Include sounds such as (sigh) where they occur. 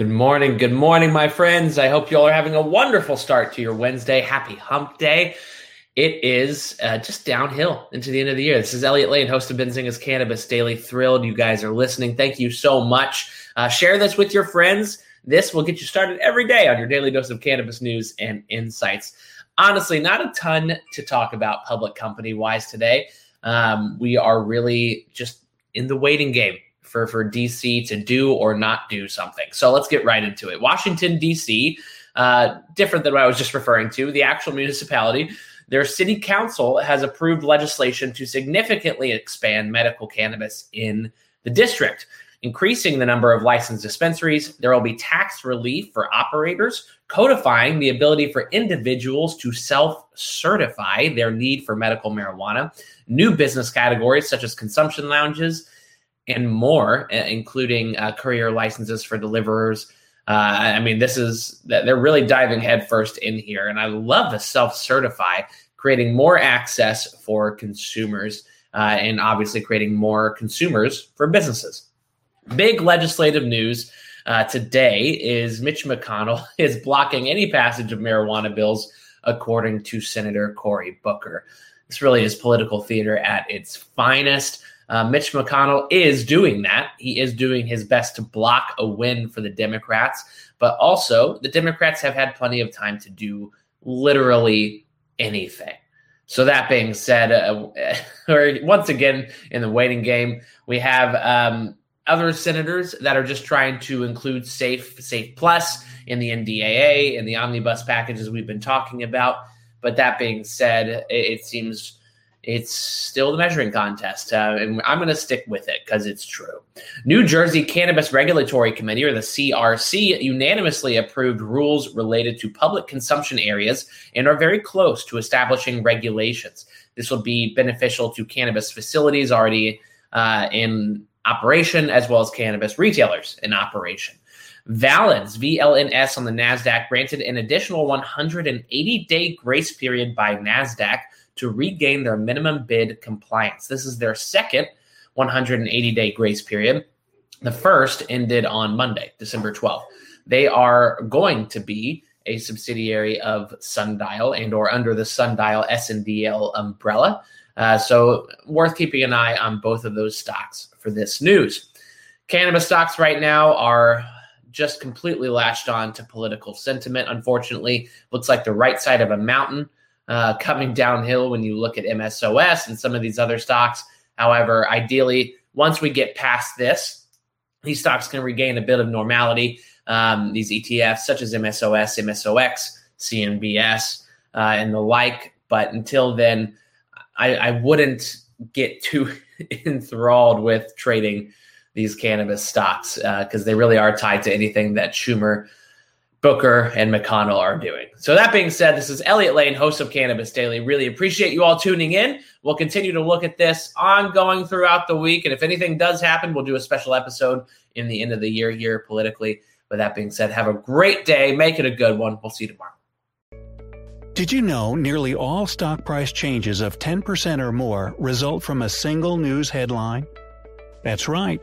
Good morning. Good morning, my friends. I hope you all are having a wonderful start to your Wednesday. Happy hump day. It is uh, just downhill into the end of the year. This is Elliot Lane, host of Benzinga's Cannabis Daily. Thrilled you guys are listening. Thank you so much. Uh, share this with your friends. This will get you started every day on your daily dose of cannabis news and insights. Honestly, not a ton to talk about public company wise today. Um, we are really just in the waiting game for, for DC to do or not do something. So let's get right into it. Washington, DC, uh, different than what I was just referring to, the actual municipality. Their city council has approved legislation to significantly expand medical cannabis in the district, increasing the number of licensed dispensaries. There will be tax relief for operators, codifying the ability for individuals to self certify their need for medical marijuana, new business categories such as consumption lounges and more, including uh, courier licenses for deliverers. Uh, I mean, this is they're really diving headfirst in here, and I love the self-certify, creating more access for consumers, uh, and obviously creating more consumers for businesses. Big legislative news uh, today is Mitch McConnell (laughs) is blocking any passage of marijuana bills, according to Senator Cory Booker. This really is political theater at its finest. Uh, Mitch McConnell is doing that. He is doing his best to block a win for the Democrats, but also the Democrats have had plenty of time to do literally anything. So that being said, uh, (laughs) once again in the waiting game, we have um, other senators that are just trying to include Safe Safe Plus in the NDAA and the omnibus packages we've been talking about. But that being said, it, it seems it's still the measuring contest. Uh, and I'm going to stick with it because it's true. New Jersey Cannabis Regulatory Committee, or the CRC, unanimously approved rules related to public consumption areas and are very close to establishing regulations. This will be beneficial to cannabis facilities already uh, in operation, as well as cannabis retailers in operation. Valens, VLNS on the NASDAQ, granted an additional 180 day grace period by NASDAQ to regain their minimum bid compliance. This is their second 180 day grace period. The first ended on Monday, December 12th. They are going to be a subsidiary of Sundial and or under the Sundial SNDL umbrella. Uh, so worth keeping an eye on both of those stocks for this news. Cannabis stocks right now are just completely latched on to political sentiment. Unfortunately, looks like the right side of a mountain uh, coming downhill when you look at MSOS and some of these other stocks. However, ideally, once we get past this, these stocks can regain a bit of normality. Um, these ETFs, such as MSOS, MSOX, CNBS, uh, and the like. But until then, I, I wouldn't get too (laughs) enthralled with trading these cannabis stocks because uh, they really are tied to anything that Schumer Booker and McConnell are doing. So, that being said, this is Elliot Lane, host of Cannabis Daily. Really appreciate you all tuning in. We'll continue to look at this ongoing throughout the week. And if anything does happen, we'll do a special episode in the end of the year here politically. With that being said, have a great day. Make it a good one. We'll see you tomorrow. Did you know nearly all stock price changes of 10% or more result from a single news headline? That's right.